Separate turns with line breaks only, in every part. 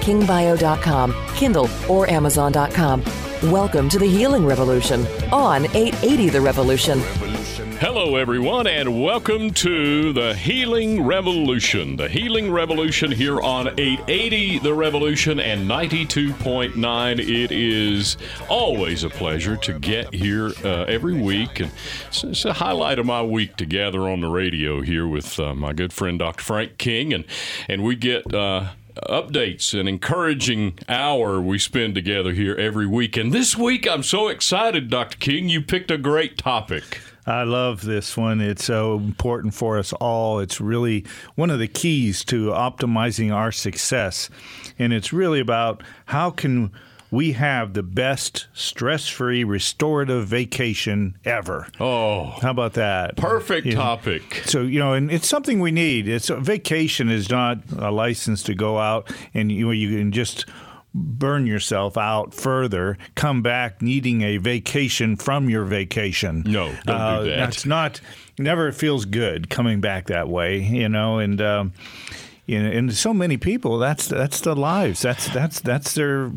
kingbio.com, Kindle, or Amazon.com. Welcome to the Healing Revolution on 880 The Revolution.
Hello, everyone, and welcome to the Healing Revolution. The Healing Revolution here on 880 The Revolution and 92.9. It is always a pleasure to get here uh, every week. And it's, it's, a highlight of my week to gather on the radio here with uh, my good friend Dr. Frank King. And, and we get. Uh, updates and encouraging hour we spend together here every week. And this week, I'm so excited, Dr. King. You picked a great topic.
I love this one. It's so important for us all. It's really one of the keys to optimizing our success. And it's really about how can we have the best stress free restorative vacation ever.
Oh,
how about that?
Perfect topic.
So, you know, and it's something we need. It's a vacation is not a license to go out and you, you can just burn yourself out further, come back needing a vacation from your vacation.
No, don't uh, do that.
That's not, never feels good coming back that way, you know, and, um, you know, and so many people that's that's the lives. That's that's that's their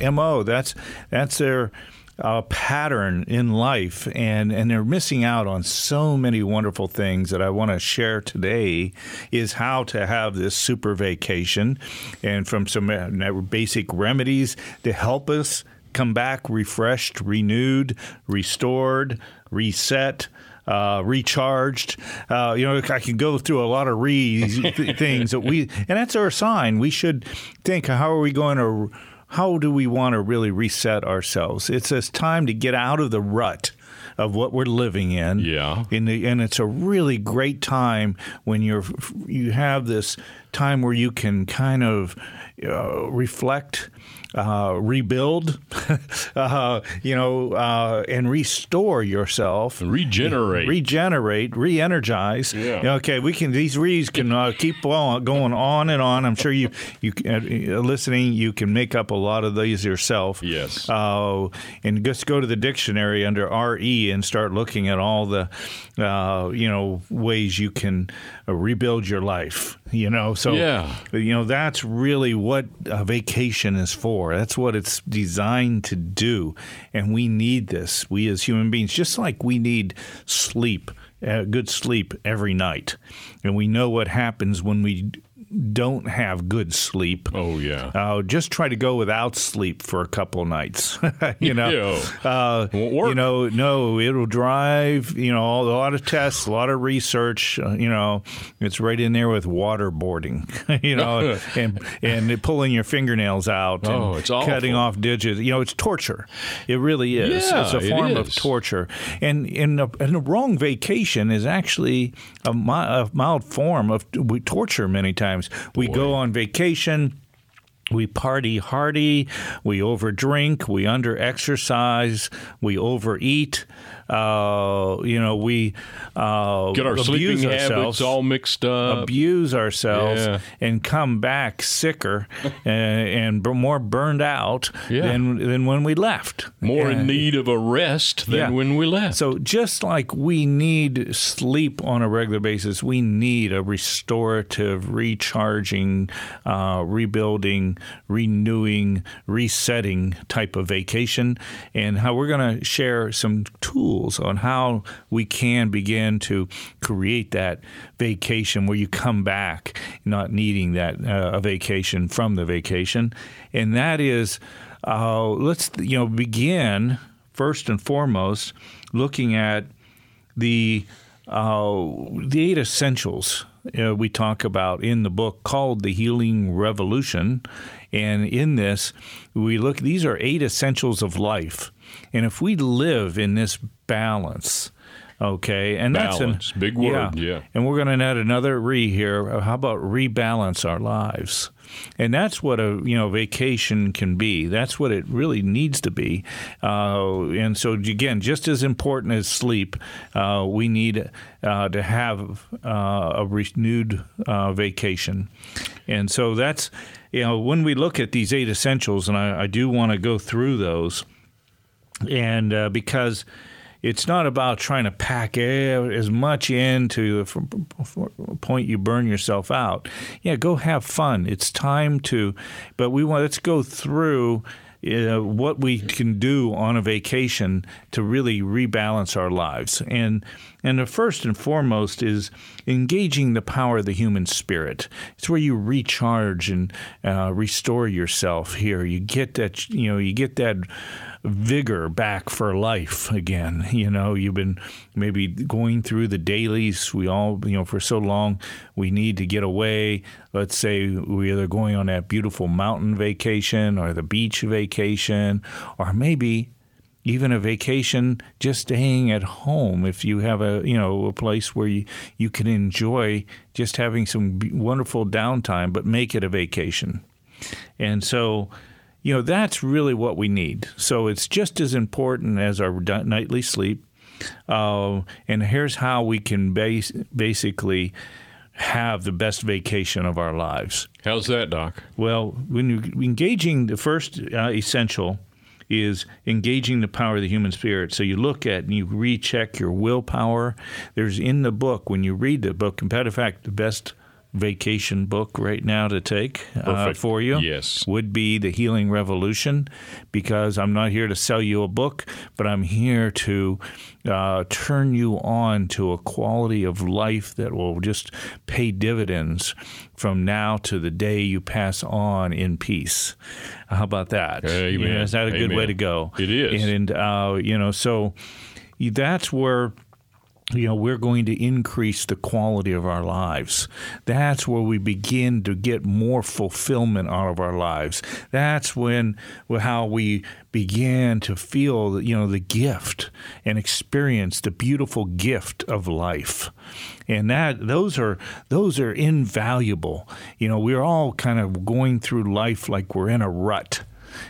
mo that's that's their uh, pattern in life. And and they're missing out on so many wonderful things that I want to share today is how to have this super vacation and from some uh, basic remedies to help us come back refreshed renewed restored reset uh, recharged. Uh, you know, I can go through a lot of re things that we, and that's our sign. We should think, how are we going to, how do we want to really reset ourselves? It's a time to get out of the rut of what we're living in.
Yeah.
In the, and it's a really great time when you're you have this time where you can kind of uh, reflect uh, rebuild, uh, you know, uh, and restore yourself,
regenerate,
regenerate, re-energize.
Yeah.
Okay, we can. These reads can uh, keep on, going on and on. I'm sure you, you uh, listening, you can make up a lot of these yourself.
Yes.
Uh, and just go to the dictionary under RE and start looking at all the, you know, ways you can rebuild your life. You know, so
yeah.
you know that's really what a vacation is for. That's what it's designed to do. And we need this, we as human beings, just like we need sleep, uh, good sleep every night. And we know what happens when we don't have good sleep.
Oh yeah.
Uh, just try to go without sleep for a couple nights. you know.
Uh,
you know, no, it'll drive. You know, a lot of tests, a lot of research. Uh, you know, it's right in there with waterboarding. you know, and and pulling your fingernails out.
Oh, it's awful.
cutting off digits. You know, it's torture. It really is.
Yeah,
it's a form of torture. And in a, and a wrong vacation is actually a, a mild form of torture many times times. We
Boy.
go on vacation. We party hardy, we overdrink, we underexercise, we overeat. Uh, you know, we uh,
get our sleeping habits all mixed up,
abuse ourselves,
yeah.
and come back sicker and, and, more burned out
yeah.
than than when we left.
More in need of a rest than
yeah.
when we left.
So just like we need sleep on a regular basis, we need a restorative, recharging, uh, rebuilding, renewing, resetting type of vacation, and how we're going to share some tools tools on how we can begin to create that vacation where you come back not needing that uh, a vacation from the vacation, and that is uh, let's you know begin first and foremost looking at the uh, the eight essentials uh, we talk about in the book called The Healing Revolution. And in this, we look, these are eight essentials of life. And if we live in this balance, Okay, and
Balance.
that's a
Big word, yeah.
And we're going to add another re here. How about rebalance our lives? And that's what a you know vacation can be. That's what it really needs to be. Uh, and so again, just as important as sleep, uh, we need uh, to have uh, a renewed uh, vacation. And so that's you know when we look at these eight essentials, and I, I do want to go through those, and uh, because it's not about trying to pack as much into the point you burn yourself out. Yeah, go have fun. It's time to, but we want let's go through. Uh, what we can do on a vacation to really rebalance our lives, and and the first and foremost is engaging the power of the human spirit. It's where you recharge and uh, restore yourself. Here, you get that you know you get that vigor back for life again. You know, you've been maybe going through the dailies. We all, you know, for so long, we need to get away. Let's say we're either going on that beautiful mountain vacation or the beach vacation, or maybe even a vacation just staying at home if you have a you know a place where you, you can enjoy just having some wonderful downtime but make it a vacation and so you know, that's really what we need. So it's just as important as our nightly sleep. Uh, and here's how we can base, basically have the best vacation of our lives.
How's that, Doc?
Well, when you're engaging the first uh, essential is engaging the power of the human spirit. So you look at and you recheck your willpower. There's in the book when you read the book. In matter of fact, the best vacation book right now to take uh, for you
yes.
would be The Healing Revolution because I'm not here to sell you a book, but I'm here to uh, turn you on to a quality of life that will just pay dividends from now to the day you pass on in peace. How about that?
Amen.
You know, is that a
Amen.
good way to go?
It is.
And, and uh, you know, so that's where you know, we're going to increase the quality of our lives. That's where we begin to get more fulfillment out of our lives. That's when how we begin to feel, you know, the gift and experience the beautiful gift of life. And that those are those are invaluable. You know, we're all kind of going through life like we're in a rut.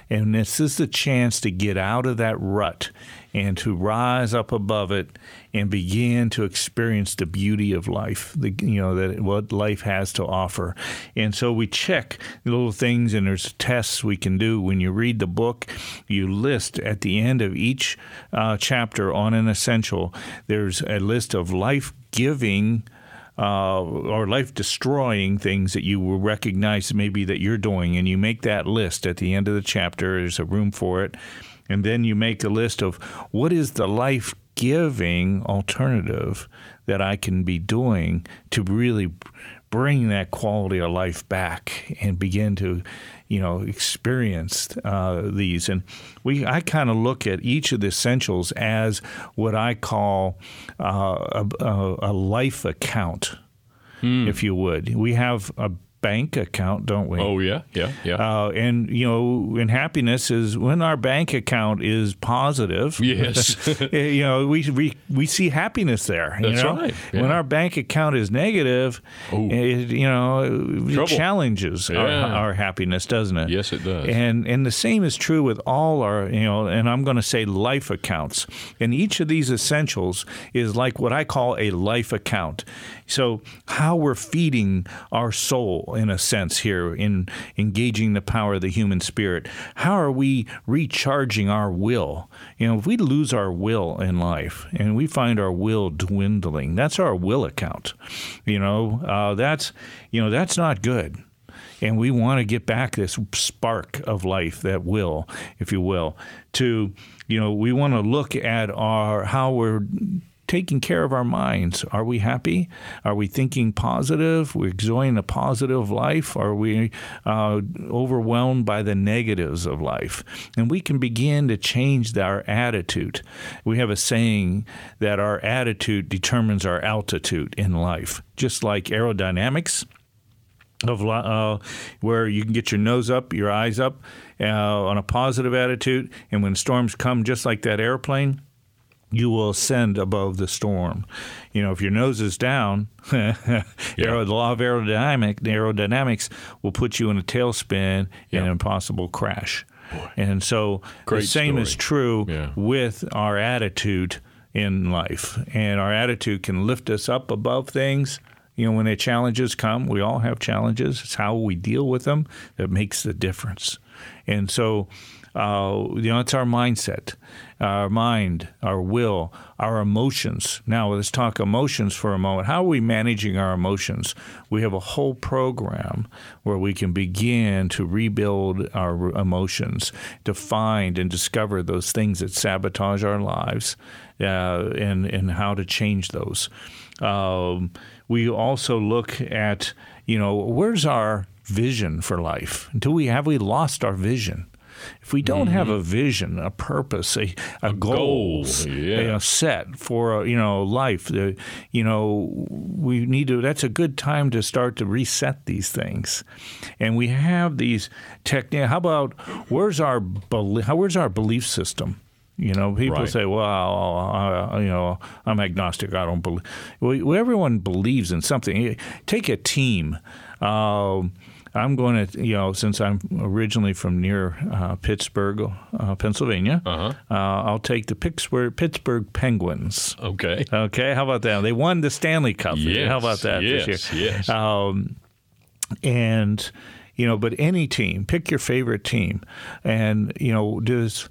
And this is the chance to get out of that rut and to rise up above it and begin to experience the beauty of life, the, you know, that what life has to offer. And so we check little things, and there's tests we can do. When you read the book, you list at the end of each uh, chapter on an essential, there's a list of life giving. Uh, or life destroying things that you will recognize maybe that you're doing, and you make that list at the end of the chapter. There's a room for it and then you make a list of what is the life giving alternative that I can be doing to really bring that quality of life back and begin to you know experience uh, these and we I kind of look at each of the essentials as what I call uh, a, a, life account hmm. if you would we have a bank account, don't we?
Oh yeah, yeah, yeah.
Uh, and you know, and happiness is when our bank account is positive.
Yes.
you know, we we we see happiness there.
That's
know?
right. Yeah.
When our bank account is negative, it, you know, Trouble. it challenges yeah. our, our, happiness, doesn't it?
Yes, it does.
And and the same is true with all our, you know, and I'm going to say life accounts. And each of these essentials is like what I call a life account. So how we're feeding our soul in a sense here in engaging the power of the human spirit. How are we recharging our will? You know, if we lose our will in life and we find our will dwindling, that's our will account. You know, uh, that's you know that's not good and we want to get back this spark of life that will if you will to you know we want to look at our how we're taking care of our minds. Are we happy? Are we thinking positive? We're enjoying a positive life? Are we uh, overwhelmed by the negatives of life? And we can begin to change our attitude. We have a saying that our attitude determines our altitude in life, just like aerodynamics of uh, where you can get your nose up, your eyes up uh, on a positive attitude, and when storms come, just like that airplane, you will ascend above the storm. You know, if your nose is down, yeah. the law of aerodynamic, aerodynamics will put you in a tailspin yeah. and an impossible crash. Boy. And so Great the same story. is true yeah. with our attitude in life. And our attitude can lift us up above things. You know, when the challenges come, we all have challenges. It's how we deal with them that makes the difference. And so, uh, you know, it's our mindset, our mind, our will, our emotions. Now, let's talk emotions for a moment. How are we managing our emotions? We have a whole program where we can begin to rebuild our emotions, to find and discover those things that sabotage our lives, uh, and and how to change those. Um, we also look at you know where's our vision for life? Do we have we lost our vision? If we don't mm-hmm. have a vision, a purpose, a, a, a goal, goal yeah. a set for a, you know life, uh, you know we need to. That's a good time to start to reset these things, and we have these techniques. How about where's our where's our belief system? You know, people right. say, "Well, uh, you know, I'm agnostic. I don't believe." Well, everyone believes in something. Take a team. Uh, I'm going to, you know, since I'm originally from near uh, Pittsburgh, uh, Pennsylvania, uh-huh. Uh, I'll take the Pittsburgh, Pittsburgh Penguins.
Okay.
Okay. How about that? They won the Stanley Cup.
Yes.
How about that
yes,
this year?
Yes. Um,
and you know, but any team, pick your favorite team, and you know, does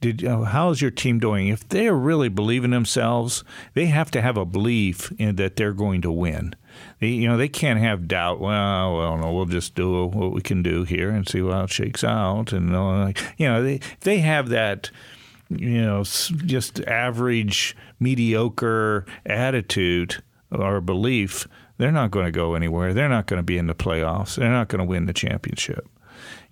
did you know, how's your team doing? If they're really believing themselves, they have to have a belief in that they're going to win. You know, they can't have doubt. Well, well, no, we'll just do what we can do here and see how it shakes out. And you know, they they have that you know just average mediocre attitude or belief. They're not going to go anywhere. They're not going to be in the playoffs. They're not going to win the championship.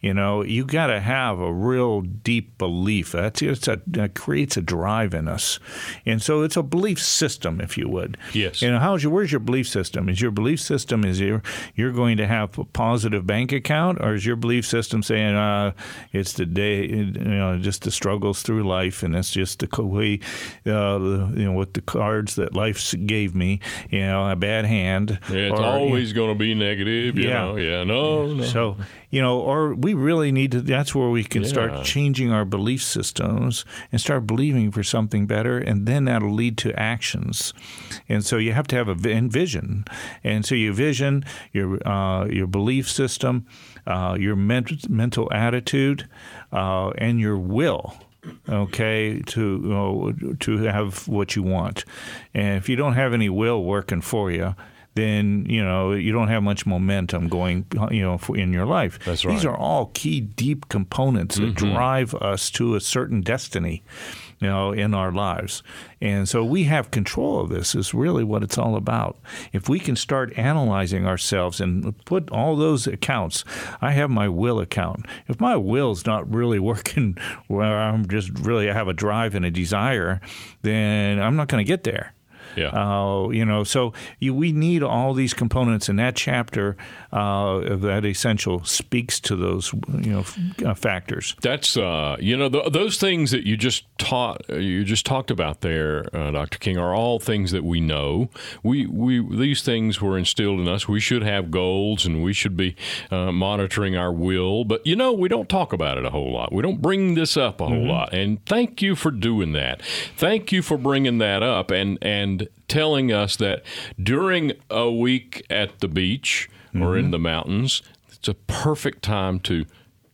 You know, you got to have a real deep belief. That's it's a, that creates a drive in us, and so it's a belief system, if you would.
Yes.
You know, how's your where's your belief system? Is your belief system is your you're going to have a positive bank account, or is your belief system saying uh, it's the day, you know, just the struggles through life, and it's just the way, uh, you know, with the cards that life gave me, you know, a bad hand.
Yeah, it's or, always you know, going to be negative. You yeah. know, yeah, no, no.
So you know, or we really need to. That's where we can yeah. start changing our belief systems and start believing for something better, and then that'll lead to actions. And so you have to have a vision, and so your vision, your uh, your belief system, uh, your ment- mental attitude, uh, and your will okay to you know, to have what you want and if you don't have any will working for you then you know you don't have much momentum going you know in your life.
That's right.
These are all key deep components that mm-hmm. drive us to a certain destiny. You know, in our lives. And so we have control of this, is really what it's all about. If we can start analyzing ourselves and put all those accounts, I have my will account. If my will's not really working where I'm just really I have a drive and a desire, then I'm not going to get there.
Yeah. Uh,
you know, so you, we need all these components, in that chapter uh, that essential speaks to those you know uh, factors.
That's uh, you know the, those things that you just taught you just talked about there, uh, Dr. King, are all things that we know. We we these things were instilled in us. We should have goals, and we should be uh, monitoring our will. But you know, we don't talk about it a whole lot. We don't bring this up a whole mm-hmm. lot. And thank you for doing that. Thank you for bringing that up. And and telling us that during a week at the beach mm-hmm. or in mm-hmm. the mountains, it's a perfect time to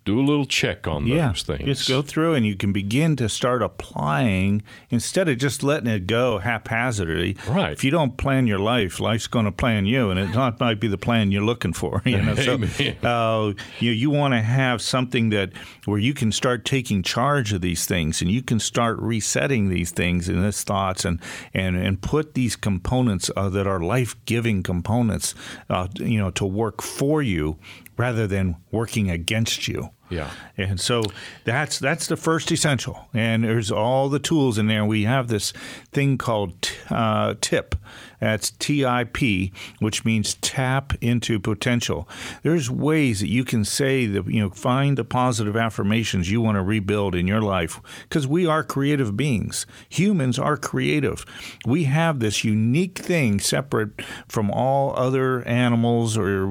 do a little check on
yeah,
those things.
Just go through and you can begin to start applying instead of just letting it go haphazardly.
Right.
If you don't plan your life, life's going to plan you, and it not might be the plan you're looking for. You know, so uh, you you want to have something that where you can start taking charge of these things, and you can start resetting these things and these thoughts, and and and put these components uh, that are life giving components, uh, you know, to work for you rather than working against you.
Yeah.
And so that's that's the first essential. And there's all the tools in there. We have this thing called uh, TIP. That's TIP, which means tap into potential. There's ways that you can say that you know find the positive affirmations you want to rebuild in your life because we are creative beings. Humans are creative. We have this unique thing separate from all other animals or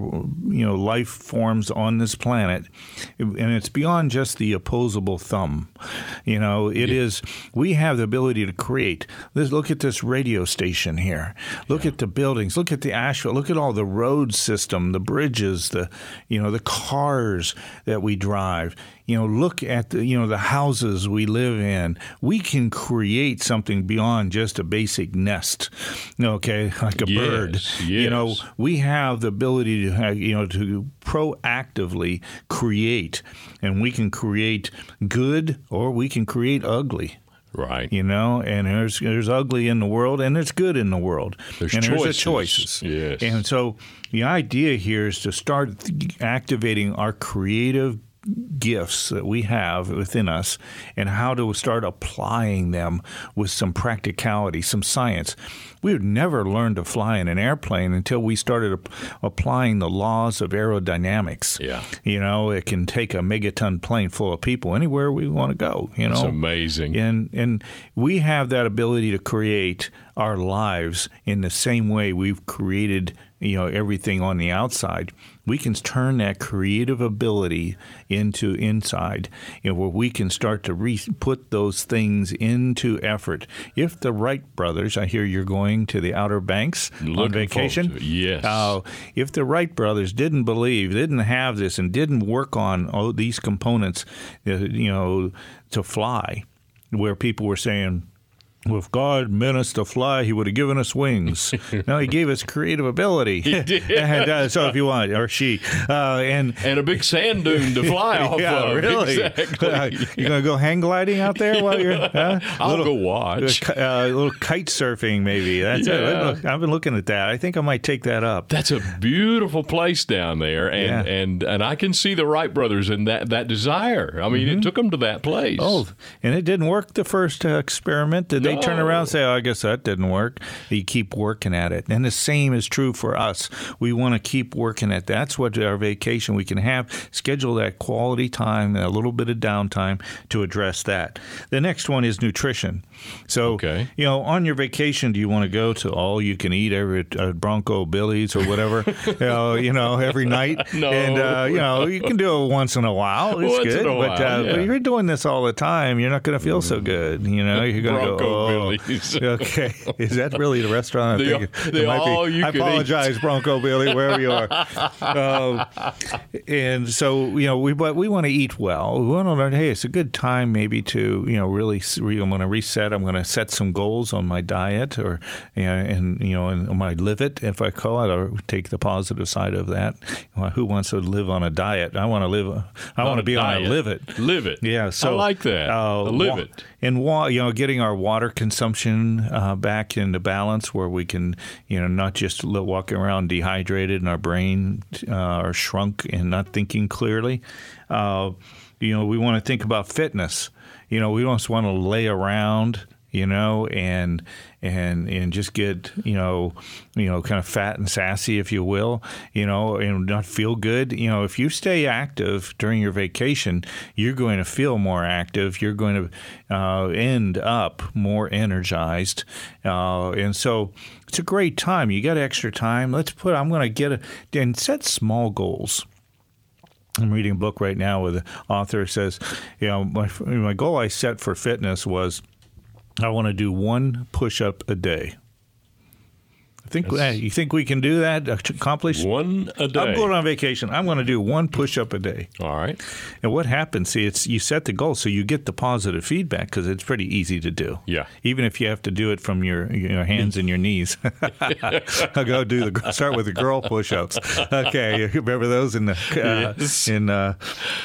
you know life forms on this planet, and it's beyond just the opposable thumb. You know, it yeah. is. We have the ability to create. Let's look at this radio station here. Look yeah. at the buildings. Look at the asphalt. Look at all the road system, the bridges, the you know the cars that we drive. You know, look at the you know the houses we live in. We can create something beyond just a basic nest. Okay, like a
yes,
bird.
Yes.
You know, we have the ability to have, you know to proactively create, and we can create good or we can create ugly.
Right.
You know, and there's there's ugly in the world and there's good in the world.
There's
and
choices.
there's choices.
Yes.
And so the idea here is to start activating our creative gifts that we have within us and how to start applying them with some practicality, some science. We would never learn to fly in an airplane until we started applying the laws of aerodynamics.
Yeah.
You know, it can take a megaton plane full of people anywhere we want to go, you know.
It's amazing.
And and we have that ability to create our lives in the same way we've created you know everything on the outside we can turn that creative ability into inside you know where we can start to re- put those things into effort. If the wright brothers i hear you're going to the outer banks
Looking
on vacation.
yes.
Uh, if the wright brothers didn't believe didn't have this and didn't work on all these components uh, you know to fly where people were saying well, if God meant us to fly, He would have given us wings. no, He gave us creative ability.
He did.
and, uh, so if you want, or she, uh, and
and a big sand dune to fly off
yeah,
of.
Really?
Exactly.
Uh, you gonna go hang gliding out there while you're? Uh,
I'll
little,
go watch.
A uh, little kite surfing, maybe. That's
Yeah.
it. I've been looking at that. I think I might take that up.
That's a beautiful place down there, and and and I can see the Wright brothers and that that desire. I mean, it took them to that place.
Mm-hmm. Oh, and it didn't work the first uh, experiment. Did they turn around and say, oh, I guess that didn't work? You keep working at it. And the same is true for us. We want to keep working at that. That's what our vacation we can have. Schedule that quality time, a little bit of downtime to address that. The next one is nutrition. So,
Okay.
you know, on your vacation, do you want to go to all you can eat every uh, Bronco Billy's or whatever, you, know, you know, every night?
No.
And, uh, you know, you can do it once in a while. It's
Once
good.
a
but,
while,
uh,
yeah.
if you're doing this all the time, you're not going to feel so good. You know, you're going to go, oh,
Billy's.
okay. Is that really the restaurant? I
The-
think it
the
might be.
you
I
can eat.
apologize, Bronco Billy, wherever you are. Um, and so, you know, we but we want to eat well. We want to learn. Hey, it's a good time maybe to you know really. re- I'm going to reset. I'm going to set some goals on my diet or you know, and you know, and my live it, if I call it, or take the positive side of that. Well, who wants to live on a diet? I want to live. I want to be on a live it.
Live it.
Yeah, so
I like that.
Uh,
live
wa-
it.
And wa- you know, getting our water consumption uh, back into balance, where we can, you know, not just walking around dehydrated and our brain uh, are shrunk and not thinking clearly. Uh, you know, we want to think about fitness. You know, we don't want to lay around. You know, and and and just get you know, you know, kind of fat and sassy, if you will. You know, and not feel good. You know, if you stay active during your vacation, you're going to feel more active. You're going to uh, end up more energized, uh, and so it's a great time. You got extra time. Let's put. I'm going to get a and set small goals. I'm reading a book right now where the author says, you know, my my goal I set for fitness was I want to do one push up a day. I think you think we can do that? Accomplish?
One a day.
I'm going on vacation. I'm going to do one push up a day.
All right.
And what happens? See, it's you set the goal, so you get the positive feedback because it's pretty easy to do.
Yeah.
Even if you have to do it from your your hands and your knees. I'll go do the start with the girl push-ups. Okay, remember those in the uh,
Yes.
in uh,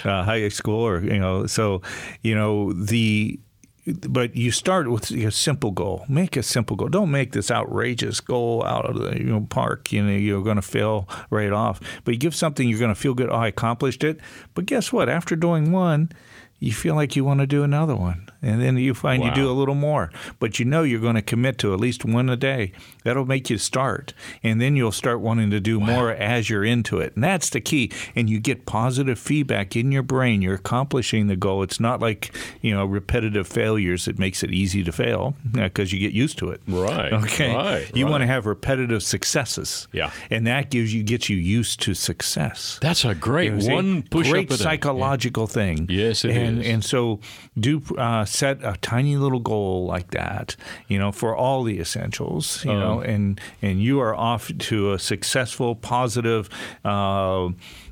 uh, high school or you know? So you know the but you start with a simple goal. Make a simple goal. Don't make this outrageous goal out of the you know, park. You know you're going to fail right off. But you give something you're going to feel good. Oh, I accomplished it. But guess what? After doing one, you feel like you want to do another one. And then you find wow. you do a little more. But you know you're going to commit to at least one a day. That'll make you start. And then you'll start wanting to do wow. more as you're into it. And that's the key. And you get positive feedback in your brain. You're accomplishing the goal. It's not like, you know, repetitive failures that makes it easy to fail uh, because you get used to it.
Right.
Okay.
Right,
you
right.
want to have repetitive successes.
Yeah.
And that gives you gets you used to success.
That's a great one push
great psychological
yeah.
thing.
Yes, it
and,
is.
And so do uh, set a tiny little goal like that, you know, for all the essentials, you um, know, and and you are off to a successful, positive, uh,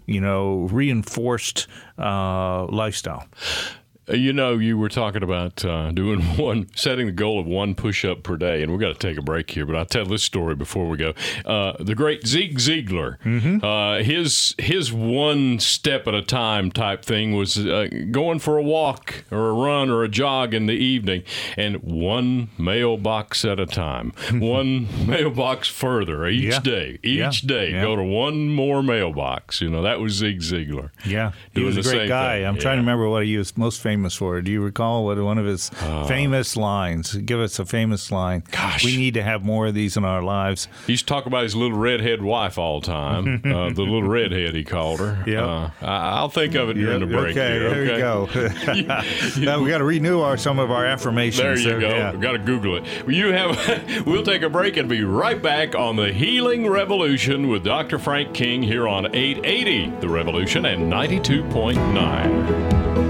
you know, reinforced uh, lifestyle.
Uh, you know, you were talking about uh, doing one, setting the goal of one push up per day, and we've got to take a break here. But I'll tell this story before we go. Uh, the great Zig Ziglar,
mm-hmm.
uh, his his one step at a time type thing was uh, going for a walk or a run or a jog in the evening, and one mailbox at a time, one mailbox further each
yeah.
day, each
yeah.
day,
yeah.
go to one more mailbox. You know, that was Zig Ziglar.
Yeah, he was a great guy.
thing.
I'm trying to remember what he was most famous for. Do you recall what one of his
uh,
famous lines? Give us a famous line.
Gosh,
we need to have more of these in our lives.
He used to talk about his little redhead wife all the time. uh, the little redhead, he called her.
Yeah,
uh, I'll think of it during
yep.
the break.
Okay,
here, okay?
there you go. you, now we got to renew our some of our affirmations.
There you
so,
go.
Yeah.
Got to Google it. You have. we'll take a break and be right back on the Healing Revolution with Dr. Frank King here on 880 The Revolution and 92.9.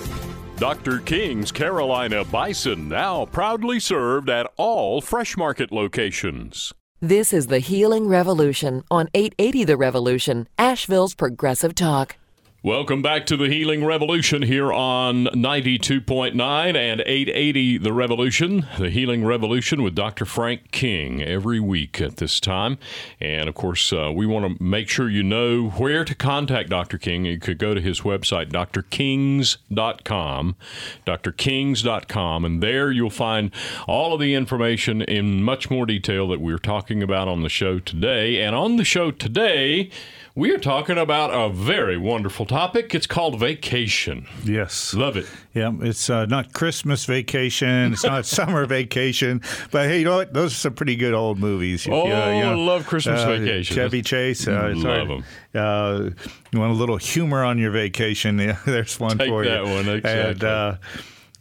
Dr. King's Carolina Bison now proudly served at all Fresh Market locations.
This is the Healing Revolution on 880 The Revolution, Asheville's Progressive Talk.
Welcome back to the Healing Revolution here on 92.9 and 880 The Revolution, the Healing Revolution with Dr. Frank King every week at this time. And of course, uh, we want to make sure you know where to contact Dr. King. You could go to his website, drkings.com, drkings.com, and there you'll find all of the information in much more detail that we're talking about on the show today. And on the show today, we are talking about a very wonderful topic. It's called vacation.
Yes.
Love it.
Yeah, it's uh, not Christmas vacation. It's not summer vacation. But hey, you know what? Those are some pretty good old movies.
Oh,
yeah, you know,
love Christmas
uh,
vacation.
Chevy Chase. Uh,
love them.
Uh, you want a little humor on your vacation? Yeah, there's one
Take
for
that
you.
one. Exactly.
And,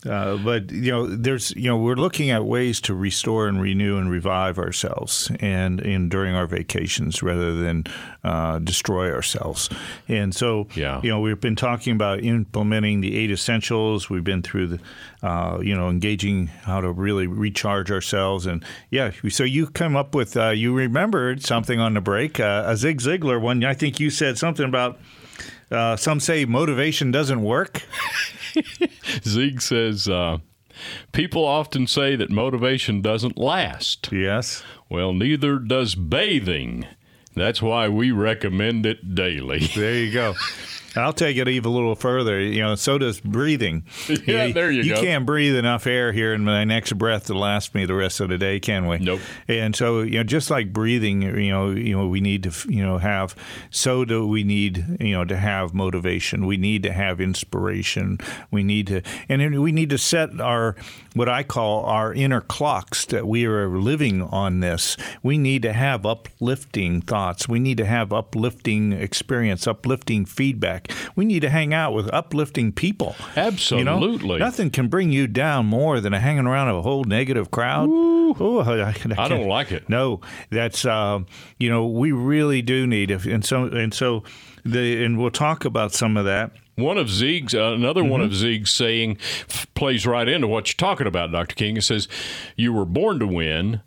uh, but you know, there's you know, we're looking at ways to restore and renew and revive ourselves, and in during our vacations rather than uh, destroy ourselves. And so,
yeah.
you know, we've been talking about implementing the eight essentials. We've been through the, uh, you know, engaging how to really recharge ourselves. And yeah, so you come up with, uh, you remembered something on the break, uh, a Zig Ziglar one. I think you said something about. Uh, some say motivation doesn't work.
Zig says, uh, people often say that motivation doesn't last.
Yes.
Well, neither does bathing. That's why we recommend it daily.
There you go. I'll take it even a little further. You know, so does breathing.
Yeah, there you
you
go.
can't breathe enough air here in my next breath to last me the rest of the day, can we?
Nope.
And so, you know, just like breathing, you know, you know, we need to, you know, have. So do we need, you know, to have motivation. We need to have inspiration. We need to, and we need to set our what I call our inner clocks that we are living on this. We need to have uplifting thoughts. We need to have uplifting experience, uplifting feedback. We need to hang out with uplifting people. You know?
Absolutely.
Nothing can bring you down more than hanging around a whole negative crowd. Ooh, I, I
I don't like it.
No, that's uh, you know we really do need it, and so and so the and we'll talk about some of that.
One of Zig's, uh, another one
Mm-hmm.
of Zig's saying f- plays right into what you're talking about, Dr. King. It says, You were born to win,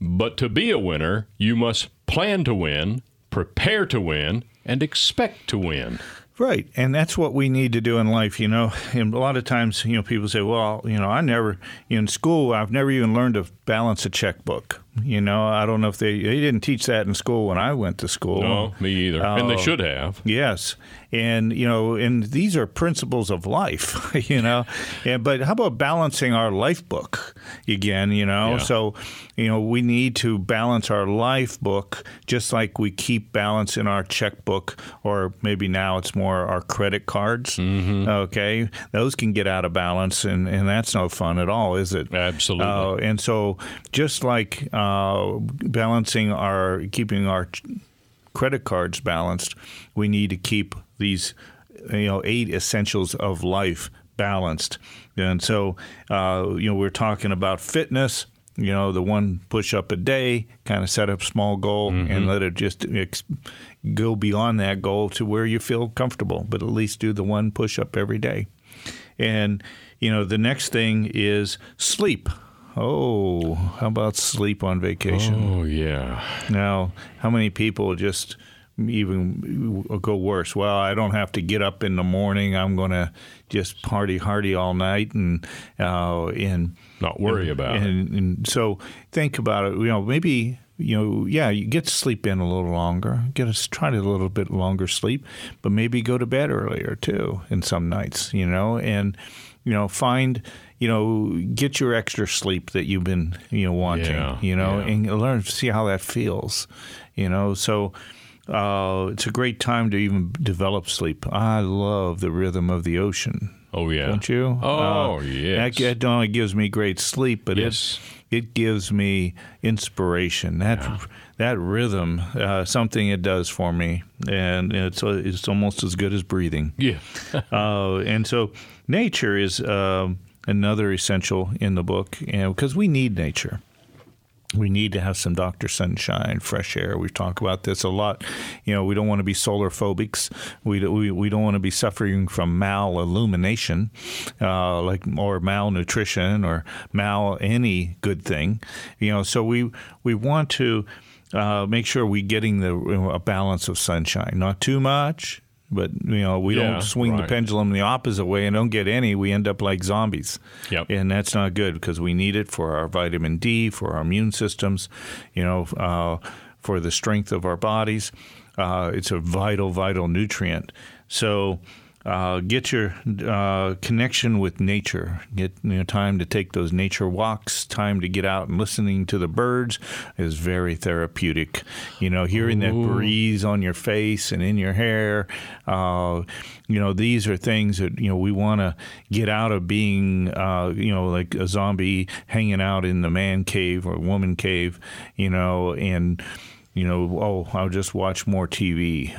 but to be a winner, you must plan to win, prepare to win, and expect to win.
Right, and that's what we need to do in life, you know. And a lot of times, you know, people say, "Well, you know, I never in school, I've never even learned to balance a checkbook." You know, I don't know if they they didn't teach that in school when I went to school.
No, me either. and they
Oh.
should have.
Yes, and you know, and these are principles of life, you know. And but how about balancing our life book again? You know,
Yeah.
so you know we need to balance our life book just like we keep balance in our checkbook, or maybe now it's more our credit cards. Mm-hmm. Okay, those can get out of balance, and and that's no fun at all, is it?
Absolutely.
Uh, and so, just like uh, balancing our, keeping our ch- credit cards balanced, we need to keep these, you know, eight essentials of life balanced. And so, uh, you know, we're talking about fitness. You know, the one push up a day, kind of set up small goal and let it just ex- go beyond that goal to where you feel comfortable, but at least do the one push up every day. And, you know, the next thing is sleep. Oh, how about sleep on vacation?
Oh, yeah.
Now, how many people just even go worse? Well, I don't have to get up in the morning. I'm going to just party hardy all night and uh, and
Not worry about it.
and, and so think about it. You know, maybe you know, yeah, you get to sleep in a little longer. Get us try to a little bit longer sleep, but maybe go to bed earlier too. In some nights, you know, and you know, find you know, get your extra sleep that you've been you know wanting.
Yeah,
you know,
yeah.
and learn to see how that feels. You know, so. Uh, it's a great time to even develop sleep. I love the rhythm of the ocean.
Oh, yeah.
Don't you?
Oh,
Uh,
yes.
That, that not only gives me great sleep, but
Yes.
it it gives me inspiration. That that rhythm, uh, something it does for me, and it's uh, it's almost as good as breathing.
Yeah.
Uh, and so, nature is um another essential in the book, and because we need nature. We need to have some Dr. Sunshine, fresh air. We talk about this a lot. You know, we don't want to be solar phobics. We, we, we don't want to be suffering from malillumination, uh, like or malnutrition or mal any good thing. You know, so we we want to uh, make sure we're getting the a balance of sunshine, not too much. But you know we
Yeah,
don't swing the pendulum the opposite way and don't get any. We end up like zombies.
Yep.
And that's not good because we need it for our vitamin D, for our immune systems, you know, uh, for the strength of our bodies. Uh, it's a vital, vital nutrient. So uh, get your uh, connection with nature. Get you know, time to take those nature walks. Time to get out and listening to the birds is very therapeutic. You know, hearing that breeze on your face and in your hair. Uh, you know, these are things that you know we want to get out of being, uh, you know, like a zombie hanging out in the man cave or woman cave. You know, and you know, oh, I'll just watch more TV.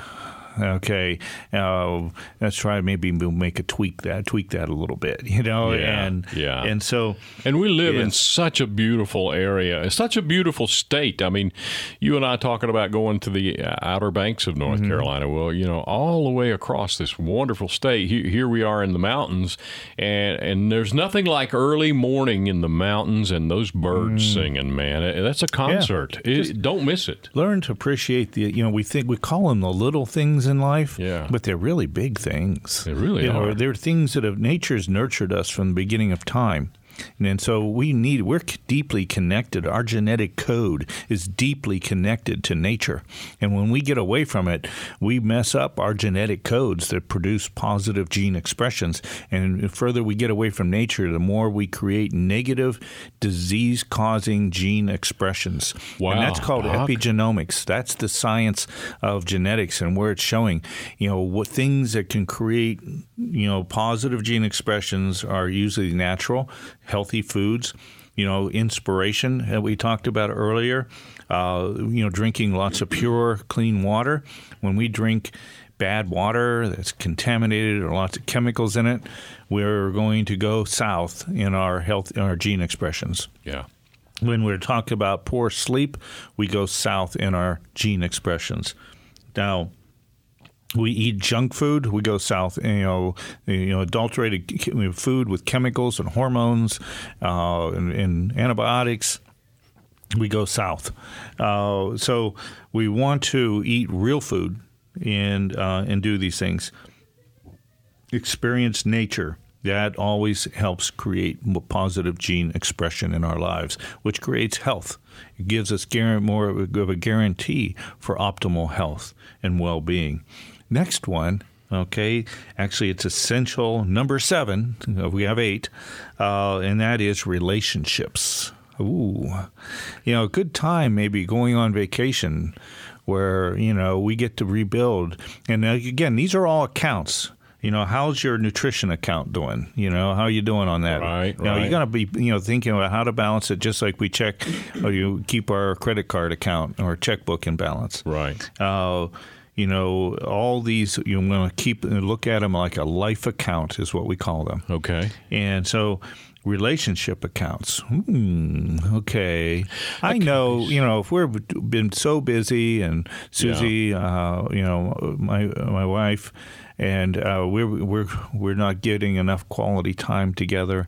Okay, uh, let's try. Maybe we'll make a tweak that, tweak that a little bit. You know,
Yeah,
and
yeah.
and so
And we live in such a beautiful area, It's such a beautiful state. I mean, you and I talking about going to the uh, outer banks of North
Mm-hmm.
Carolina. Well, you know, all the way across this wonderful state. Here, here we are in the mountains, and and there's nothing like early morning in the mountains and those birds
Mm.
singing. Man, that's a concert. It- don't miss it.
learn to appreciate the. You know, we think we call them the little things in life,
Yeah.
but they're really big things.
They really
you know,
are.
They're things that have nature's nurtured us from the beginning of time. And so we need, we're deeply connected. Our genetic code is deeply connected to nature. And when we get away from it, we mess up our genetic codes that produce positive gene expressions. And the further we get away from nature, the more we create negative disease causing gene expressions.
Wow,
and that's called
Doc.
epigenomics. That's the science of genetics and where it's showing, you know, what things that can create, you know, positive gene expressions are usually natural, healthy foods. You know, inspiration that we talked about earlier. Uh, you know, drinking lots of pure, clean water. When we drink bad water that's contaminated or lots of chemicals in it, we're going to go south in our health, in our gene expressions
Yeah.
when we're talking about poor sleep, we go south in our gene expressions. Now, we eat junk food, we go south. You know, you know, adulterated food with chemicals and hormones uh, and, and antibiotics. We go south. Uh, so we want to eat real food and uh, and do these things experience nature. That always helps create positive gene expression in our lives, which creates health. It gives us more of a guarantee for optimal health and well being. Next one, okay, actually, it's essential number seven. uh, We have eight, uh, and that is relationships. Ooh, you know, a good time maybe going on vacation where, you know, we get to rebuild. And uh, again, these are all accounts. You know, how's your nutrition account doing? You know, how are you doing on that?
Right,
Now,
right.
you got to be, you know, thinking about how to balance it just like we check or you keep our credit card account or checkbook in balance.
Right.
Uh, you know, all these, you want to keep, look at them like a life account is what we call them.
Okay.
And so relationship accounts. Hmm, okay. I know, you know, if we've been so busy and Susie, uh, you know, my my wife and uh, we're we're we're not getting enough quality time together.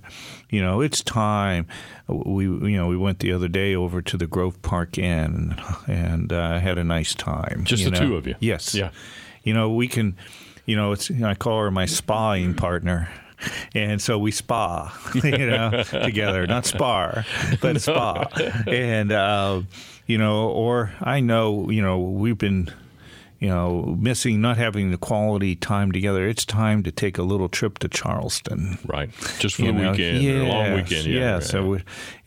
You know, it's time. We you know we went the other day over to the Grove Park Inn and uh, had a nice time.
Just the
know?
two of you?
Yes.
Yeah.
You know, we can. You know, it's I call her my spying partner. And so we spa, you know, together, not spar, but spa. And, uh, you know, or I know, you know, we've been, you know, missing, not having the quality time together. It's time to take a little trip to Charleston.
Right. Just for
You
the
know,
weekend, or a long weekend. Yeah.
Yeah.
right.
So,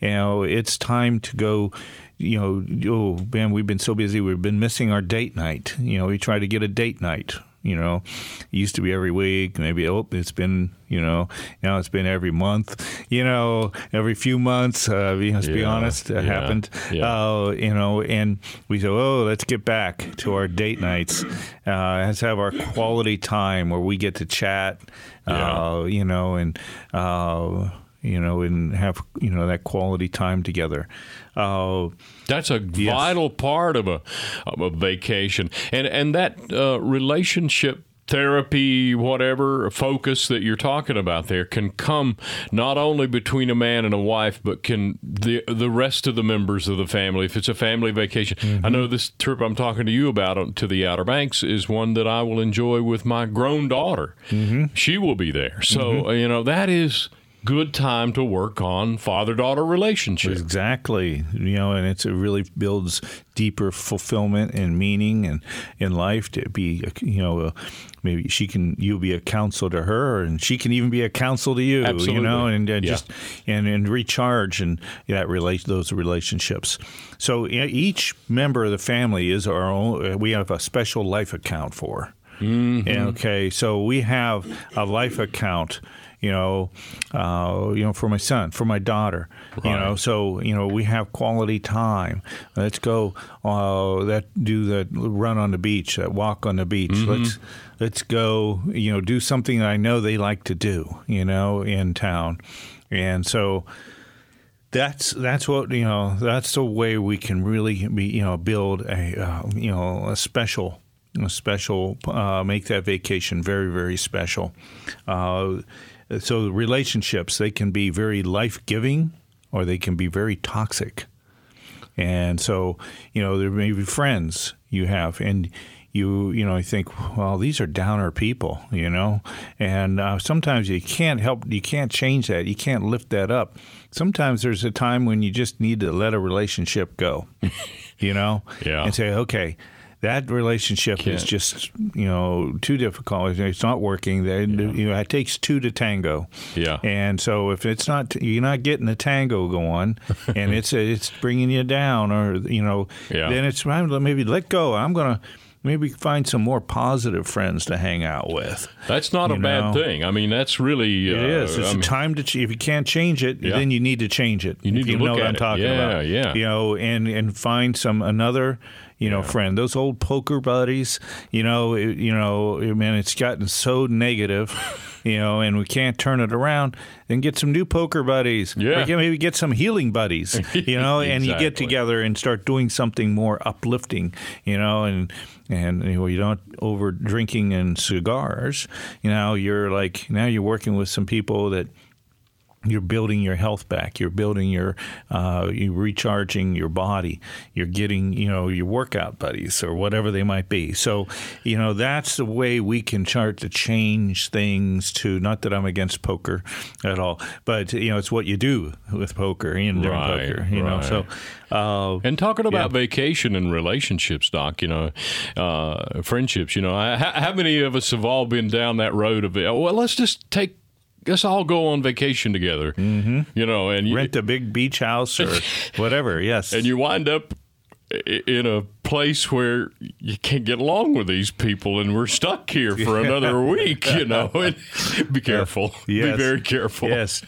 you know, it's time to go. You know, oh man, we've been so busy. We've been missing our date night. You know, we try to get a date night. You know, it used to be every week. Maybe oh, it's been you know now it's been every month. You know, every few months. Uh, let's be honest, that
yeah,
happened.
yeah.
Uh, you know, and we say, oh, let's get back to our date nights. Uh, let's have our quality time where we get to chat.
Yeah.
Uh, you know, and. Uh, you know, and have you know that quality time together. Uh,
That's a vital part of a of a vacation, and and that uh, relationship therapy, whatever focus that you're talking about there, can come not only between a man and a wife, but can the the rest of the members of the family. If it's a family vacation, I know this trip I'm talking to you about to the Outer Banks is one that I will enjoy with my grown daughter. She will be there, so uh, you know that is good time to work on father daughter relationships.
Exactly. You know, and it's, it really builds deeper fulfillment and meaning and in life to be, you know, maybe she can, you'll be a counsel to her and she can even be a counsel to you,
Absolutely.
you know, and, and
Yeah.
just, and, and recharge and that relate those relationships. So each member of the family is our own, uh, we have a special life account for.
Mm-hmm.
And, okay, so we have a life account, you know, uh, you know, for my son, for my daughter, you know. So you know, we have quality time. Let's go. Uh, that do that run on the beach, that walk on the beach.
Mm-hmm.
Let's let's go. You know, do something that I know they like to do. You know, in town, and so that's that's what you know. That's the way we can really be you know build a uh, you know a special a special uh, make that vacation very very special. Uh, so relationships they can be very life giving or they can be very toxic. And so, you know, there may be friends you have, and you you know you think, well, these are downer people, you know, and uh, sometimes you can't help, you can't change that, you can't lift that up. Sometimes there's a time when you just need to let a relationship go, you know,
Yeah.
and say, okay. That relationship is
Can't-
just, you know, too difficult. It's not working. Then you know, it takes two to tango.
Yeah.
And so if it's not, you're not getting the tango going, and it's it's bringing you down, or you know,
Yeah.
then it's time to maybe let go. I'm gonna maybe find some more positive friends to hang out with.
That's not a
You
bad thing. I mean, that's really
It
uh,
is. It's
I
a
mean,
time to. ch- If you can't change it,
Yeah.
then you need to change it.
You need to
you
look
know what
at
I'm
it.
talking
Yeah,
about.
yeah.
You know, and and find some another. You know, friend, those old poker buddies. You know, it, you know, man, it's gotten so negative. You know, and we can't turn it around. Then get some new poker buddies.
Yeah.
Or maybe get some healing buddies. You know, and you get together and start doing something more uplifting. You know, and and you know, you don't over drinking and cigars. You know, you're like now you're working with some people that you're building your health back. You're building your, uh, you're recharging your body. You're getting, you know, your workout buddies or whatever they might be. So, you know, that's the way we can start to change things. To not that I'm against poker at all, but you know, it's what you do with poker and during
Right,
poker. You know, so. Uh,
And talking about vacation and relationships, Doc, you know, uh, friendships, you know, how, how many of us have all been down that road of, well, let's just take, let's all go on vacation together, mm-hmm. you know, and you,
rent a big beach house or whatever. Yes,
and you wind up in a place where you can't get along with these people and we're stuck here for another week, you know, and be careful.
Yes.
Be very careful.
Yes,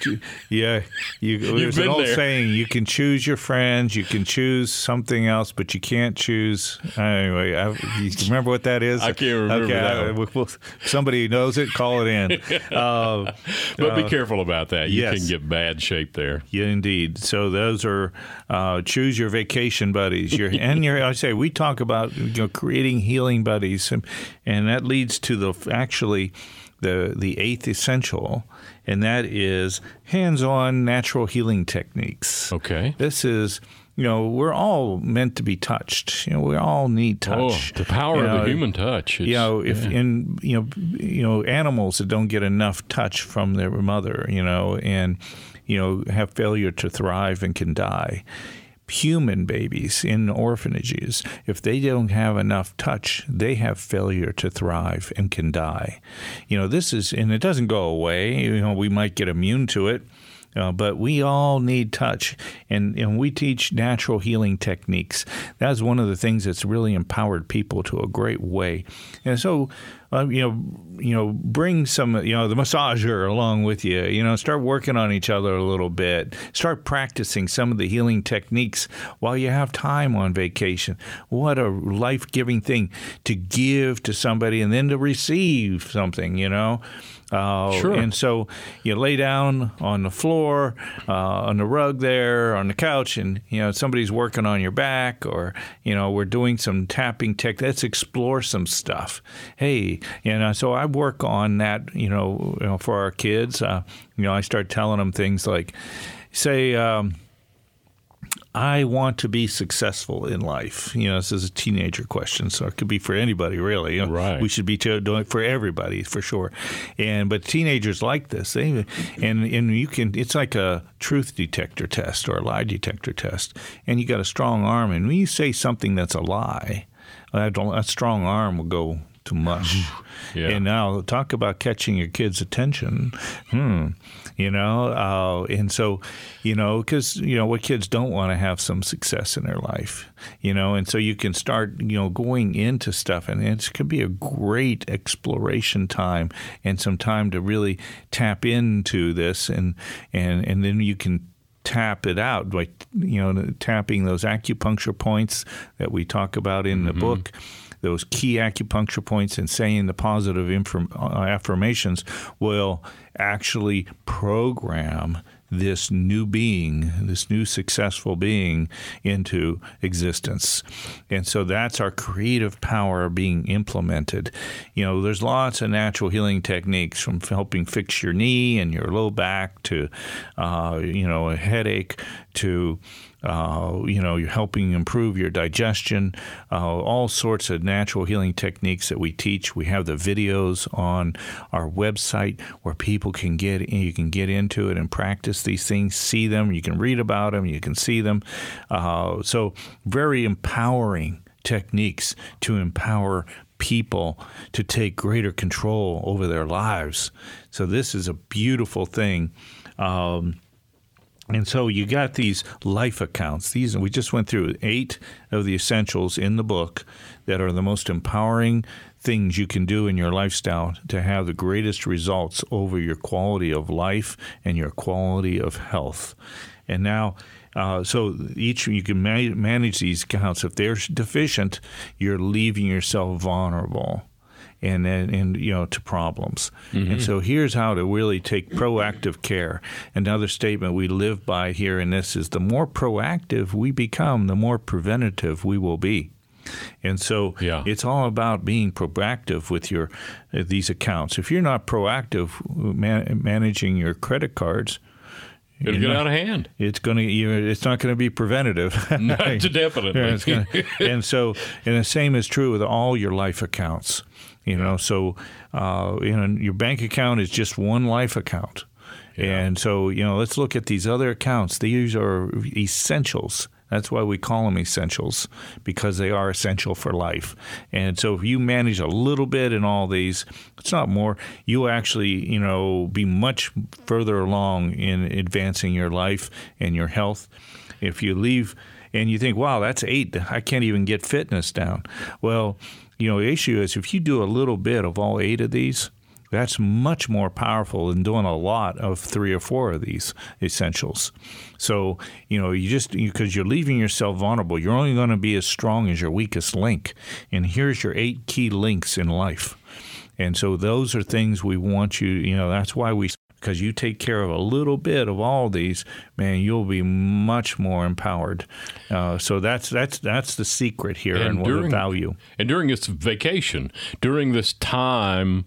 yeah. You, there's an
been
old
there.
saying: you can choose your friends, you can choose something else, but you can't choose. Anyway, I, you remember what that is?
I can't remember
Okay,
that
I- well, somebody who knows it, call it in. uh,
But be careful about that. You
yes.
can get bad shape there.
yeah, indeed. So those are uh, choose your vacation buddies. Your and your I say we talk about you know creating healing buddies, and, and that leads to the actually the the eighth essential, and that is hands-on natural healing techniques.
Okay.
This is. You know, we're all meant to be touched. You know, we all need oh, touch.
Oh, the power
You
of the human touch. It's,
you know, if in you know, you know, animals that don't get enough touch from their mother, you know, and you know, have failure to thrive and can die. Human babies in orphanages, if they don't have enough touch, they have failure to thrive and can die. You know, this is, and it doesn't go away. You know, we might get immune to it, uh, but we all need touch, and and we teach natural healing techniques. That's one of the things that's really empowered people to a great way. And so, uh, you know, you know, bring some, you know, the massager along with you. You know, start working on each other a little bit. Start practicing some of the healing techniques while you have time on vacation. What a life giving thing to give to somebody and then to receive something. You know. Uh,
Sure.
And so you lay down on the floor, uh, on the rug there, on the couch, and you know somebody's working on your back, or you know we're doing some tapping tech. Let's explore some stuff. Hey, you know, so I work on that. You know, you know for our kids, uh, you know, I start telling them things like, say. Um, I want to be successful in life. You know, this is a teenager question, so it could be for anybody, really. You know,
Right.
We should be doing it for everybody, for sure. And but teenagers like this. They and and you can. It's like a truth detector test or a lie detector test, and you got a strong arm. And when you say something that's a lie, that, that strong arm will go to mush.
Yeah.
And now talk about catching your kids' attention. Hmm. You know, uh, and so, you know, because, you know, what kids don't want to have some success in their life, you know, and so you can start, you know, going into stuff and it could be a great exploration time and some time to really tap into this and, and, and then you can tap it out by you know tapping those acupuncture points that we talk about in the book those key acupuncture points and saying the positive inform- uh, affirmations will actually program this new being, this new successful being into existence. And so that's our creative power being implemented. You know, there's lots of natural healing techniques from helping fix your knee and your low back to, uh, you know, a headache to, Uh, you know, you're helping improve your digestion, uh, all sorts of natural healing techniques that we teach. We have the videos on our website where people can get you can get into it and practice these things, see them, you can read about them, you can see them. Uh, so very empowering techniques to empower people to take greater control over their lives. So this is a beautiful thing. Um, and so you got these life accounts. These we just went through eight of the essentials in the book that are the most empowering things you can do in your lifestyle to have the greatest results over your quality of life and your quality of health. And now uh, so each you can ma- manage these accounts. If they're deficient, you're leaving yourself vulnerable and and, and you know to problems. Mm-hmm. And so here's how to really take proactive care. Another statement we live by here in this is the more proactive we become, the more preventative we will be. And so yeah. it's all about being proactive with your uh, these accounts. If you're not proactive man- managing your credit cards,
It'll get out of hand.
It's going to. It's not going to be preventative.
Not definitely.
Yeah, gonna, and so, and the same is true with all your life accounts. You know, so uh, you know, your bank account is just one life account. Yeah. And so, you know, let's look at these other accounts. These are essentials. That's why we call them essentials because they are essential for life. And so if you manage a little bit in all these, it's not more, you actually, you know, be much further along in advancing your life and your health. If you leave and you think, wow, that's eight, I can't even get fitness down. Well, you know, the issue is if you do a little bit of all eight of these, that's much more powerful than doing a lot of three or four of these essentials. So, you know, you just because you, are leaving yourself vulnerable, you're only going to be as strong as your weakest link. And here's your eight key links in life. And so those are things we want you, you know, that's why we because you take care of a little bit of all these, man, you'll be much more empowered. Uh, so that's that's that's the secret here and, and during, what value.
And during this vacation, during this time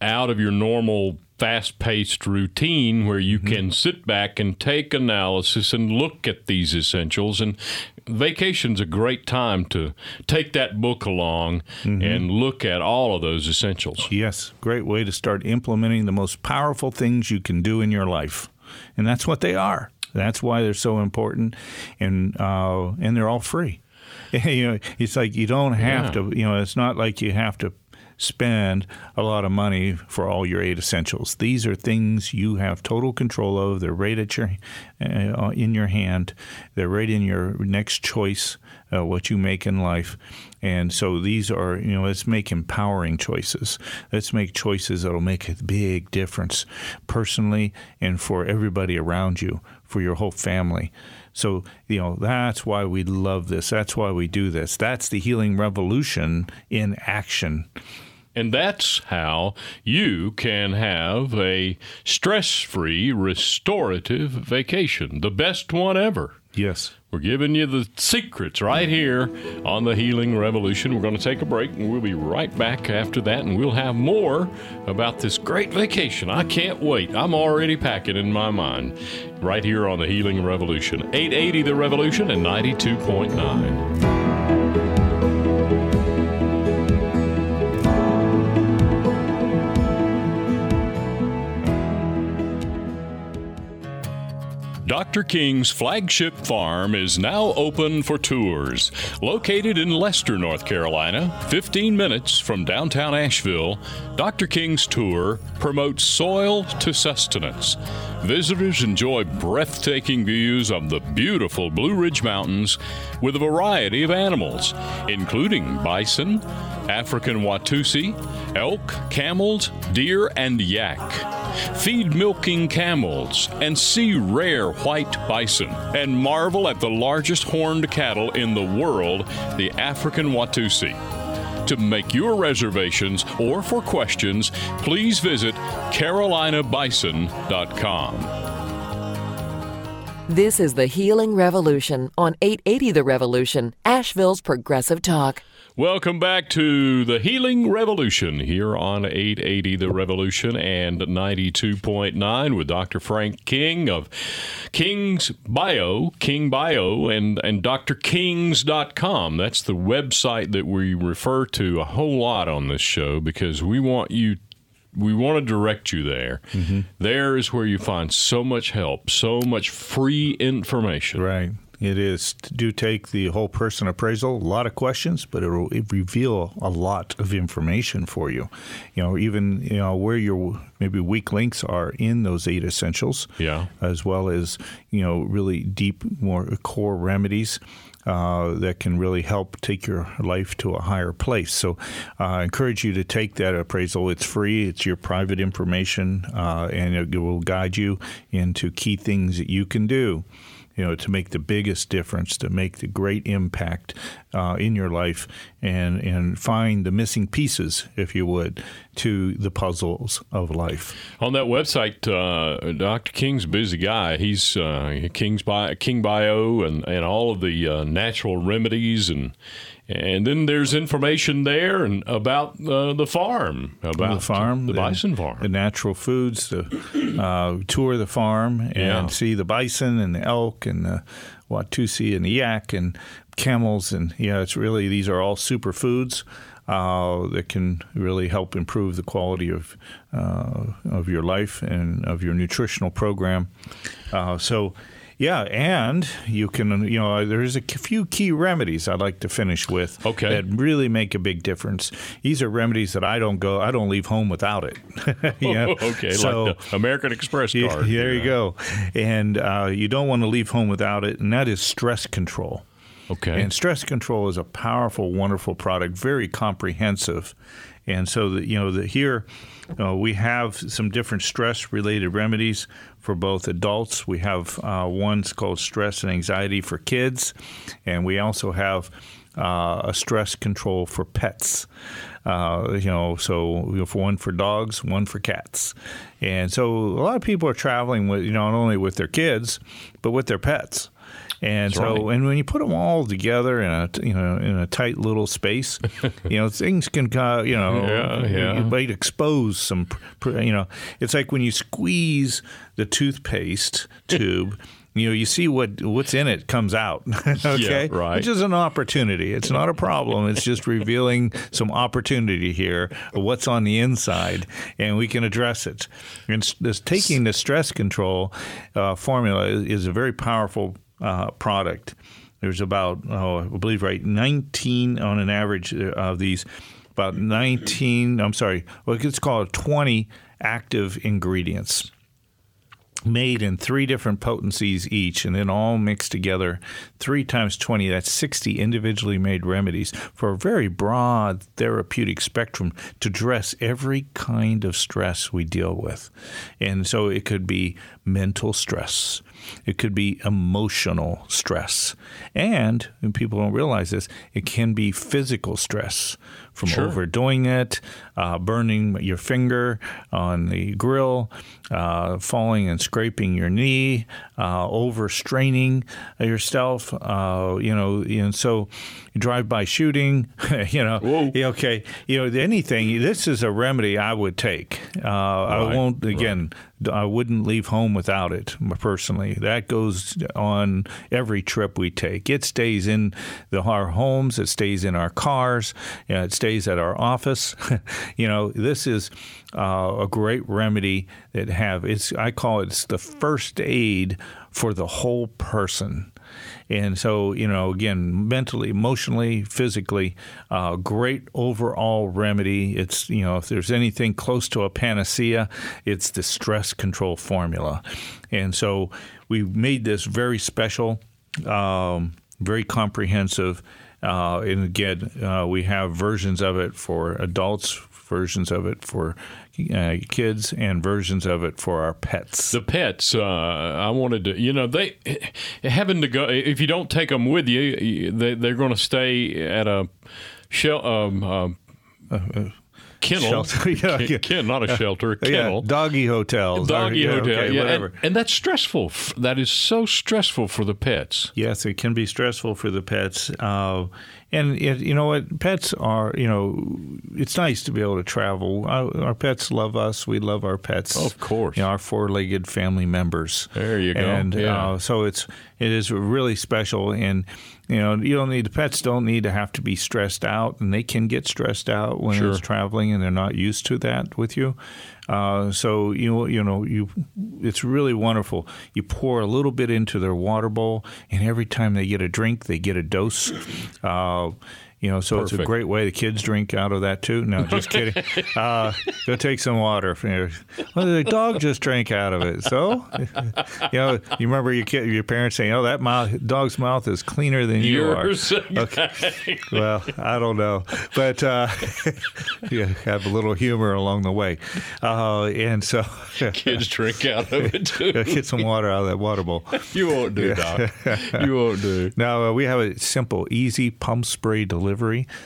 out of your normal fast paced routine where you mm-hmm. can sit back and take analysis and look at these essentials. And vacation's a great time to take that book along mm-hmm. and look at all of those essentials.
Yes, great way to start implementing the most powerful things you can do in your life. And that's what they are. That's why they're so important, and uh, and they're all free. you know, it's like you don't have yeah. to. You know, it's not like you have to spend a lot of money for all your eight essentials. These are things you have total control of. They're right at your uh, in your hand. They're right in your next choice, uh, what you make in life. And so these are, you know, let's make empowering choices. Let's make choices that'll make a big difference personally and for everybody around you, for your whole family. So, you know, that's why we love this. That's why we do this. That's the healing revolution in action.
And that's how you can have a stress free, restorative vacation, the best one ever.
Yes.
We're giving you the secrets right here on the Healing Revolution. We're going to take a break and we'll be right back after that and we'll have more about this great vacation. I can't wait. I'm already packing in my mind right here on the Healing Revolution. 880 The Revolution and 92.9. Dr. King's flagship farm is now open for tours. Located in Leicester, North Carolina, 15 minutes from downtown Asheville, Dr. King's tour promotes soil to sustenance. Visitors enjoy breathtaking views of the beautiful Blue Ridge Mountains with a variety of animals, including bison, African Watusi, elk, camels, deer, and yak. Feed milking camels and see rare white bison and marvel at the largest horned cattle in the world, the African Watusi. To make your reservations or for questions, please visit carolinabison.com.
This is the Healing Revolution on 880 The Revolution, Asheville's Progressive Talk.
Welcome back to the Healing Revolution here on 880 The Revolution and 92.9 with Dr. Frank King of King's Bio, King Bio, and, and drkings.com. That's the website that we refer to a whole lot on this show because we want you we want to direct you there. Mm-hmm. There is where you find so much help, so much free information.
Right. It is. Do take the whole person appraisal. A lot of questions, but it'll reveal a lot of information for you. You know, even you know where your maybe weak links are in those eight essentials.
Yeah.
As well as you know really deep, more core remedies. Uh, that can really help take your life to a higher place. So uh, I encourage you to take that appraisal. It's free, it's your private information, uh, and it will guide you into key things that you can do you know, to make the biggest difference, to make the great impact uh, in your life, and and find the missing pieces, if you would, to the puzzles of life.
On that website, uh, Dr. King's busy guy. He's uh, King's Bio, King Bio, and and all of the uh, natural remedies and and then there's information there and about uh, the farm, about
the farm,
the, the bison farm,
the natural foods. To uh, tour the farm and yeah. see the bison and the elk and the Watusi and the yak and camels and yeah, it's really these are all superfoods. Uh, that can really help improve the quality of uh, of your life and of your nutritional program. Uh, so yeah, and you can, you know, there's a few key remedies I'd like to finish with
okay.
that really make a big difference. These are remedies that I don't go, I don't leave home without it.
yeah. Oh, okay, so, like the American Express card.
Yeah, there you go. And uh, you don't want to leave home without it, and that is stress control.
Okay.
And stress control is a powerful, wonderful product, very comprehensive. And so, that, you know, the, here uh, we have some different stress related remedies for both adults. We have uh, one's called stress and anxiety for kids, and we also have uh, a stress control for pets. Uh, you know, so we have one for dogs, one for cats, and so a lot of people are traveling with, you know, not only with their kids, but with their pets. And
That's
so,
right.
and when you put them all together in a you know in a tight little space, you know things can you know
yeah, yeah.
you might expose some you know it's like when you squeeze the toothpaste tube. you know, you see what what's in it comes out. okay,
yeah, right.
Which is an opportunity. It's not a problem. It's just revealing some opportunity here of what's on the inside, and we can address it. And this taking the stress control uh, formula is, is a very powerful uh, product. There's about, oh, I believe, right, 19 on an average uh, of these, about 19, I'm sorry, well, let's call it 20 active ingredients made in three different potencies each and then all mixed together three times 20 that's 60 individually made remedies for a very broad therapeutic spectrum to address every kind of stress we deal with. And so it could be mental stress it could be emotional stress and, and people don't realize this it can be physical stress from
Sure.
overdoing it, uh, burning your finger on the grill, uh, falling and scraping your knee, uh, overstraining yourself, uh, you know, and so drive-by shooting, you know,
Whoa.
okay, you know, anything. This is a remedy I would take. Uh, I won't again. I wouldn't leave home without it personally. That goes on every trip we take. It stays in the, our homes. It stays in our cars. You know, it stays at our office. you know, this is uh, a great remedy that have. It's I call it it's the first aid for the whole person. And so, you know, again, mentally, emotionally, physically, uh, great overall remedy. It's, you know, if there's anything close to a panacea, it's the stress control formula. And so we made this very special, um, very comprehensive. Uh, and again, uh, we have versions of it for adults, versions of it for uh, kids, and versions of it for our pets.
The pets, uh, I wanted to, you know, they having to go. If you don't take them with you, they, they're going to stay at a shell, um, uh, kennel.
Shelter, yeah,
Ken-
yeah.
ken- not a shelter, a
Yeah,
kennel.
doggy hotels,
Doggy
Yeah,
hotel,
okay,
yeah,
whatever.
and that's stressful. That is so stressful for the pets.
Yes, it can be stressful for the pets. Uh, and it, you know what? Pets are, you know, it's nice to be able to travel. Our, our pets love us. We love our pets.
Of course.
You know, our four-legged family members.
There you go.
And
Yeah.
uh, so it's it is really special. And you know, you don't need the pets don't need to have to be stressed out, and they can get stressed out when
Sure.
it's traveling, and they're not used to that with you. Uh, so you you know you it's really wonderful. You pour a little bit into their water bowl, and every time they get a drink, they get a dose. Uh, you know, so it's a great way. The kids drink out of that too. No, just kidding. Uh, go take some water. Well, the dog just drank out of it. So, you know, you remember your kid, your parents saying, "Oh, that mouth, dog's mouth is cleaner than you are."
Yours.
well, I don't know, but uh, you have a little humor along the way, uh, and so
Kids drink out of it too.
get some water out of that water bowl.
You won't do, Doc. You won't do.
Now uh, we have a simple, easy pump spray delivery.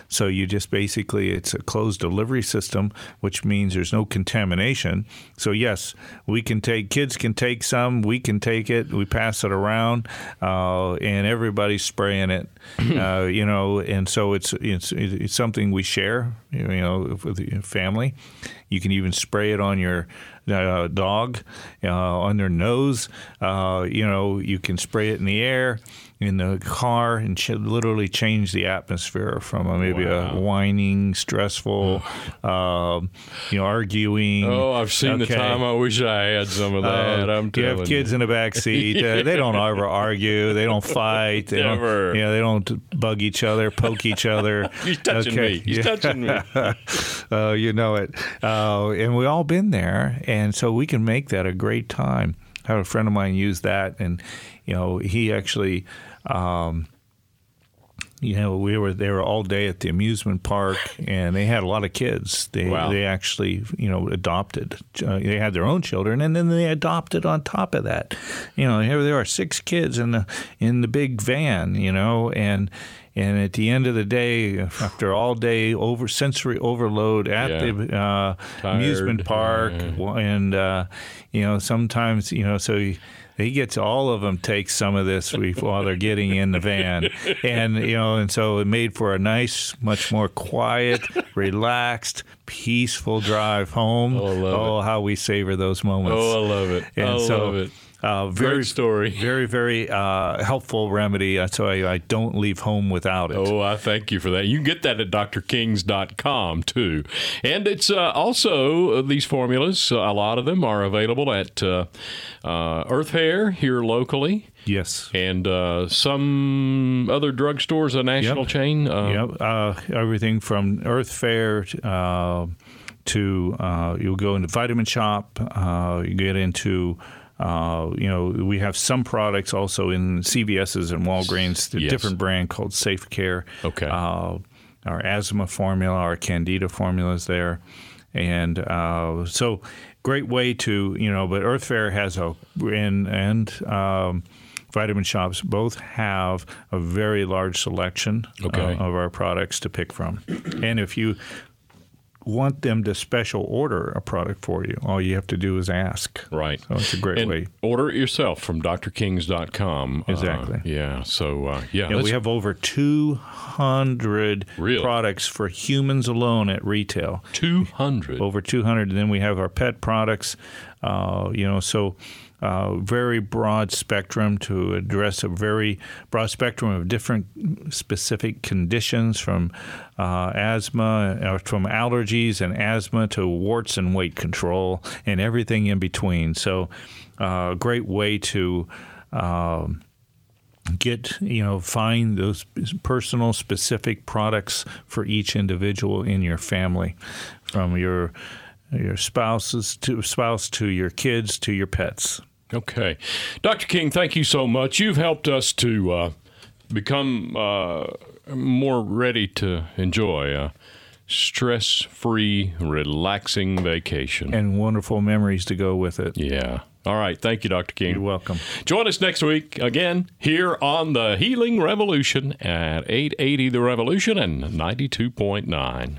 So you just basically it's a closed delivery system, which means there's no contamination. So yes, we can take kids can take some, we can take it, we pass it around, uh, and everybody's spraying it. uh, you know, and so it's it's it's something we share. You know, with the family. You can even spray it on your uh, dog, uh, on their nose. Uh, you know, you can spray it in the air, in the car, and ch- literally change the atmosphere from a, maybe a whining, stressful, um, you know, arguing.
Oh, I've seen the time. I wish I had some of that.
Uh,
I'm
you have kids in the back seat. Uh, they don't ever argue. They don't fight. They
Never.
don't. You know, they don't bug each other, poke each other.
He's touching
Okay.
me. He's
Yeah.
touching me.
uh, you know it. Uh, and we all been there, and so we can make that a great time. I had a friend of mine use that, and you know he actually. Um, you know, we were there all day at the amusement park, and they had a lot of kids. They
Wow.
they actually, you know, adopted. Uh, they had their own children, and then they adopted on top of that. You know, here there are six kids in the in the big van. You know, and and at the end of the day, after all day over sensory overload at
Yeah.
the uh, amusement park, and uh, you know, sometimes you know, so. He, he gets all of them take some of this while they're getting in the van, and you know, and so it made for a nice, much more quiet, relaxed, peaceful drive home.
Oh,
oh, how we savor those moments!
Oh, I love it.
and
I
so,
love it.
Uh, very
Great story.
very very uh, helpful remedy. Uh, So I, I don't leave home without it.
Oh, I thank you for that. You can get that at drkings.com too. And it's uh, also uh, these formulas, uh, a lot of them are available at uh, uh, Earth Fare here locally
Yes.
and uh, some other drugstores, a national
Yep.
chain. Uh,
Yep. Uh, everything from Earth Fare uh, to uh, you'll go into Vitamin Shoppe. Uh, you get into uh, you know we have some products also in CVS's and Walgreens. The
Yes.
different brand called Safe Care.
Okay.
Uh, our asthma formula, our Candida formulas there, and uh, so great way to you know. But Earth Fare has a and and. Um, Vitamin Shoppes both have a very large selection
Okay.
uh, of our products to pick from. And if you want them to special order a product for you, all you have to do is ask.
Right.
So it's a great
and
way.
order it yourself from drkings.com. Uh,
Exactly.
yeah. So, uh, yeah.
Yeah, we have over 200
Really?
products for humans alone at retail.
200.
Over 200. And then we have our pet products. Uh, you know, so uh, very broad spectrum to address a very broad spectrum of different specific conditions from uh, asthma, or from allergies and asthma to warts and weight control and everything in between. So, uh, great way to. Um, get you know find those personal specific products for each individual in your family from your your spouses to spouse to your kids to your pets
Okay. Dr. King, thank you so much. You've helped us to uh, become uh, more ready to enjoy a stress free, relaxing vacation.
and wonderful memories to go with it
yeah. All right. Thank you, Dr. King.
you're welcome
Join us next week again here on the Healing Revolution at 880 The Revolution and 92.9.